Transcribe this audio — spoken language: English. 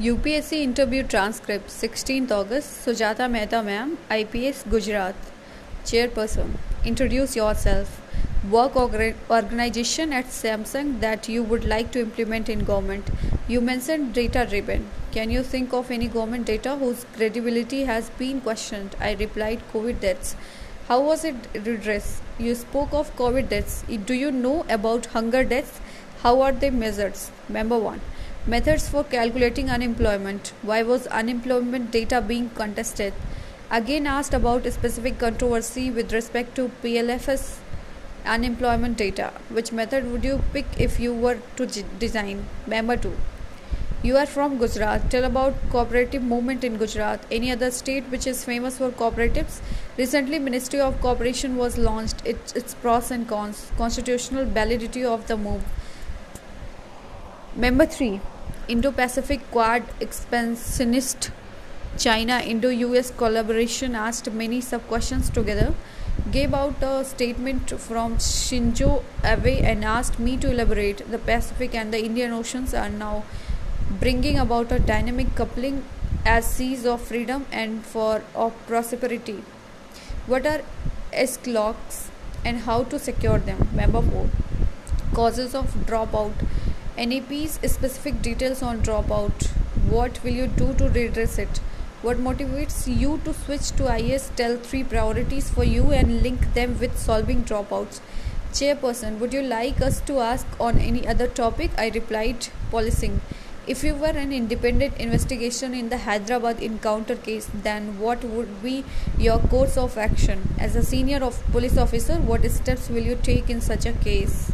UPSC interview transcript 16th August. Sujata Mehta ma'am IPS Gujarat. Chairperson Introduce yourself. Work organization at Samsung that you would like to implement in government. You mentioned data driven. Can you think of any government data whose credibility has been questioned? I replied COVID deaths. How was it redressed? You spoke of COVID deaths. Do you know about hunger deaths? How are they measured? Member 1 Methods for calculating unemployment. Why was unemployment data being contested? Again asked about a specific controversy with respect to PLFS unemployment data. Which method would you pick if you were to design? Member 2. You are from Gujarat. Tell about cooperative movement in Gujarat. Any other state which is famous for cooperatives? Recently, Ministry of Cooperation was launched. Its, its pros and cons. Constitutional validity of the move. Member 3. Indo Pacific Quad expansionist China Indo US collaboration asked many sub questions together, gave out a statement from Shinzo Abe and asked me to elaborate. The Pacific and the Indian Oceans are now bringing about a dynamic coupling as seas of freedom and for of prosperity. What are SLOCs and how to secure them? Member 4 Causes of dropout NAP's specific details on dropout. What will you do to redress it? What motivates you to switch to IS? Tell three priorities for you and link them with solving dropouts. Chairperson, would you like us to ask on any other topic? I replied, policing. If you were an independent investigation in the Hyderabad encounter case, then what would be your course of action? As a senior of police officer, what steps will you take in such a case?